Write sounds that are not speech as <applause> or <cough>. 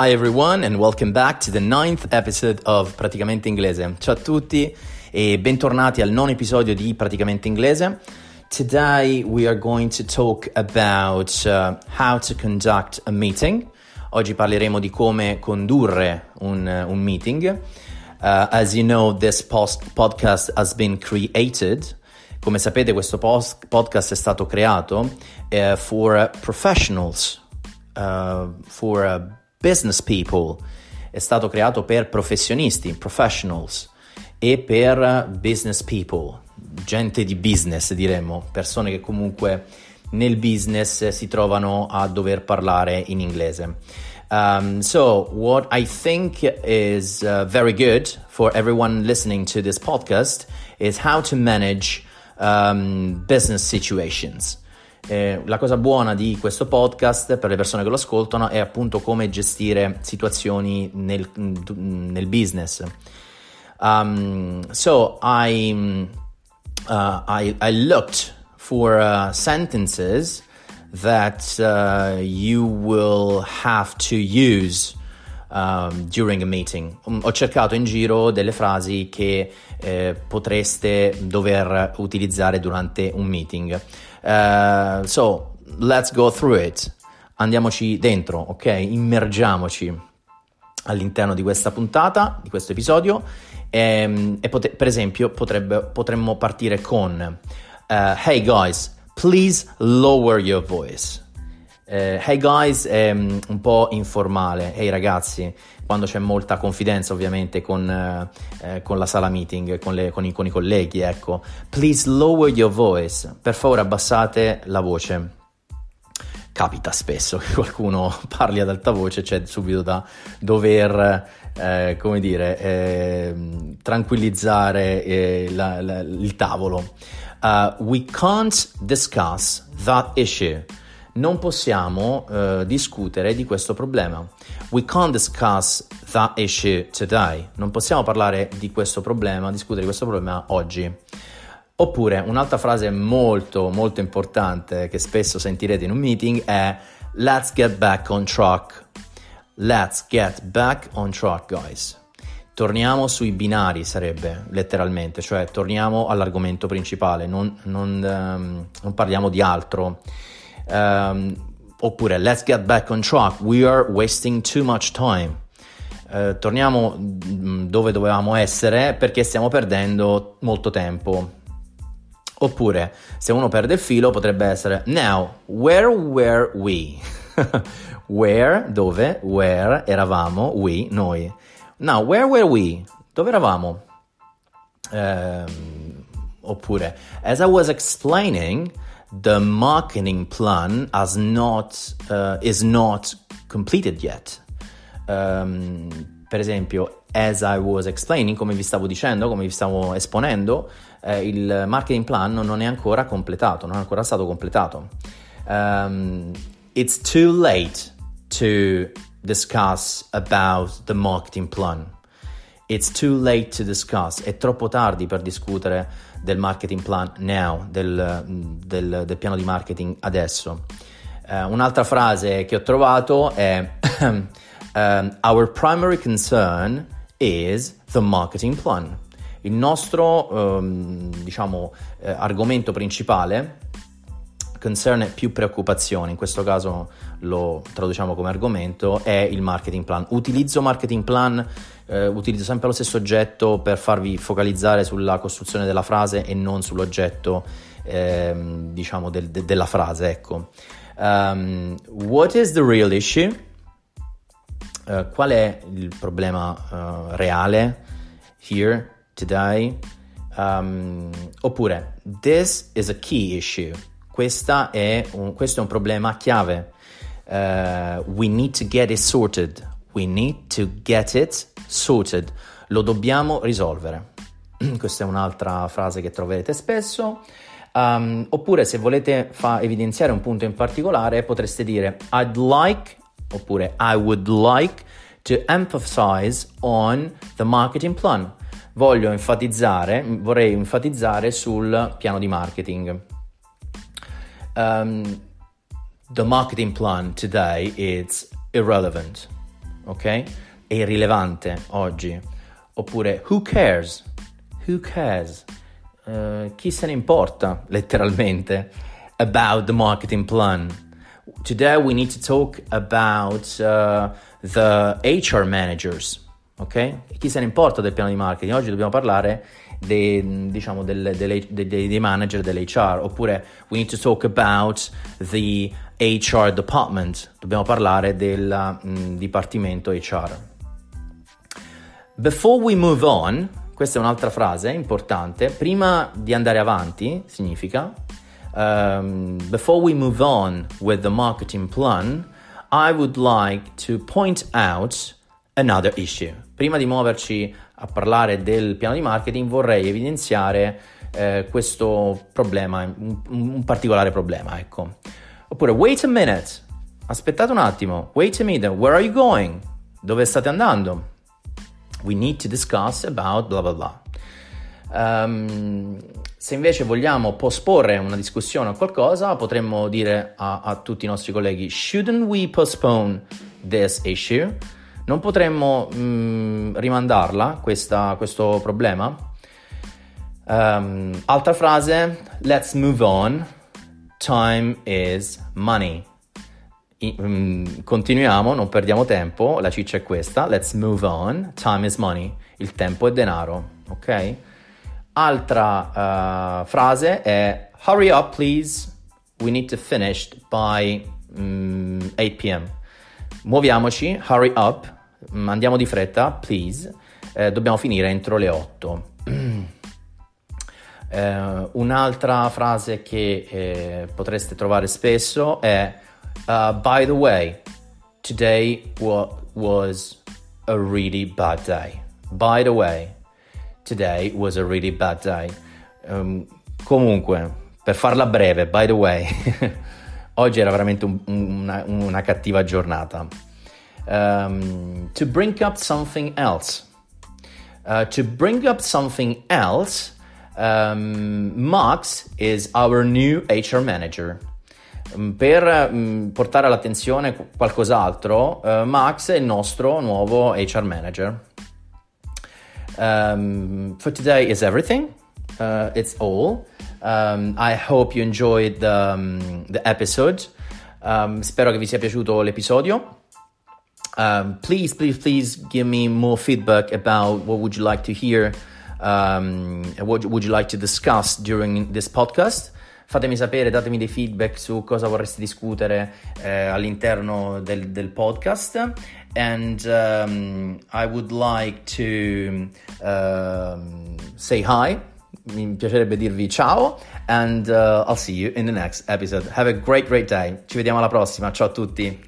Hi everyone and welcome back to the ninth episode of Praticamente Inglese. Ciao a tutti e bentornati al nono episodio di Praticamente Inglese. Today we are going to talk about uh, how to conduct a meeting. Oggi parleremo di come condurre un, uh, un meeting. Uh, as you know, this post- podcast has been created. Come sapete, questo post- podcast è stato creato uh, for professionals, uh, for business people, è stato creato per professionisti, professionals, e per business people, gente di business diremmo, persone che comunque nel business si trovano a dover parlare in inglese. Um, so, what I think is uh, very good for everyone listening to this podcast is how to manage um, business situations. Eh, la cosa buona di questo podcast per le persone che lo ascoltano è appunto come gestire situazioni nel, nel business. Um, so I, uh, I, I, looked for uh, sentences that uh, you will have to use um, during a meeting. Um, ho cercato in giro delle frasi che eh, potreste dover utilizzare durante un meeting. Uh, so, let's go through it. Andiamoci dentro, ok? Immergiamoci all'interno di questa puntata, di questo episodio. E, ehm, e pot- per esempio, potrebbe, potremmo partire con uh, Hey guys, please lower your voice. Uh, hey guys è um, un po' informale, hey ragazzi, quando c'è molta confidenza ovviamente con, eh, con la sala meeting, con, le, con, i, con, i, colleghi, ecco. Please lower your voice, per favore abbassate la voce. Capita spesso che qualcuno <laughs> parli ad alta voce, c'è subito da dover, eh, come dire, eh, tranquillizzare eh, la, la, il tavolo. Uh, we can't discuss that issue non possiamo uh, discutere di questo problema. We can't discuss that issue today. Non possiamo parlare di questo problema, discutere di questo problema oggi. Oppure un'altra frase molto molto importante che spesso sentirete in un meeting è let's get back on track. Let's get back on track, guys. Torniamo sui binari, sarebbe letteralmente, cioè torniamo all'argomento principale, non, non, um, non parliamo di altro. Um, oppure let's get back on track, we are wasting too much time. Uh, torniamo mm, dove dovevamo essere perché stiamo perdendo molto tempo. Oppure, se uno perde il filo, potrebbe essere Now, where were we? <laughs> where, dove, where, eravamo, we, noi. Now, where were we? Dove eravamo? Um, oppure, as I was explaining, the marketing plan has not, uh, is not completed yet. Um, per esempio, as I was explaining, come vi stavo dicendo, come vi stavo esponendo, eh, il marketing plan non è ancora completato, non è ancora stato completato. Um, it's too late to discuss about the marketing plan. It's too late to discuss. È troppo tardi per discutere del marketing plan now, del, del, del piano di marketing adesso. Uh, un'altra frase che ho trovato è um, <coughs> Our primary concern is the marketing plan. Il nostro, um, diciamo, eh, argomento principale concern è più preoccupazione, in questo caso lo traduciamo come argomento, è il marketing plan. Utilizzo marketing plan, eh, utilizzo sempre lo stesso oggetto per farvi focalizzare sulla costruzione della frase e non sull'oggetto, eh, diciamo, del, de, della frase, ecco. Um, what is the real issue? Uh, qual è il problema uh, reale here, today? Um, oppure, this is a key issue. È un, questo è un problema chiave. Uh, we need to get it sorted. We need to get it sorted. Lo dobbiamo risolvere. <clears throat> Questa è un'altra frase che troverete spesso. Um, oppure se volete fa- evidenziare un punto in particolare potreste dire I'd like oppure I would like to emphasize on the marketing plan. Voglio enfatizzare, vorrei enfatizzare sul piano di marketing. Um, the marketing plan today is irrelevant, ok? È irrilevante oggi. Oppure who cares? Who cares? Uh, chi se ne importa, letteralmente, about the marketing plan? Today we need to talk about uh, the HR managers, ok? Chi se ne importa del piano di marketing? Oggi dobbiamo parlare dei, diciamo, del, dei, dei, dei manager dell'HR, oppure we need to talk about the HR department, dobbiamo parlare del mm, dipartimento HR. Before we move on, questa è un'altra frase importante, prima di andare avanti significa um, before we move on with the marketing plan, I would like to point out another issue. Prima di muoverci a parlare del piano di marketing vorrei evidenziare eh, questo problema, un, un, particolare problema, ecco. Oppure wait a minute, aspettate un attimo, wait a minute, where are you going? Dove state andando? We need to discuss about bla bla bla. Um, se invece vogliamo posporre una discussione o qualcosa, potremmo dire a, a tutti i nostri colleghi: Shouldn't we postpone this issue? Non potremmo mh, mm, rimandarla questa, questo problema? Um, altra frase, let's move on. Time is money. I, um, continuiamo, non perdiamo tempo. La ciccia è questa. Let's move on. Time is money. Il tempo è denaro. Ok? Altra uh, frase è hurry up, please. We need to finish by um, 8 pm. Muoviamoci, hurry up andiamo di fretta, please, eh, dobbiamo finire entro le 8. <clears throat> eh, un'altra frase che eh, potreste trovare spesso è uh, By the way, today wa- was a really bad day. By the way, today was a really bad day. Um, comunque, per farla breve, by the way, <laughs> oggi era veramente un, una, una cattiva giornata um, to bring up something else. Uh, to bring up something else, um, Max is our new HR manager. Um, per um, portare all'attenzione qualcos'altro, uh, Max è il nostro nuovo HR manager. Um, for today is everything. Uh, it's all. Um, I hope you enjoyed the, um, the episode. spero che vi sia piaciuto l'episodio. Um, please, please, please give me more feedback about what would you like to hear, um, what would you like to discuss during this podcast. Fatemi sapere, datemi dei feedback su cosa vorreste discutere eh, all'interno del, del, podcast. And um, I would like to uh, say hi. Mi piacerebbe dirvi ciao. And uh, I'll see you in the next episode. Have a great, great day. Ci vediamo alla prossima. Ciao a tutti.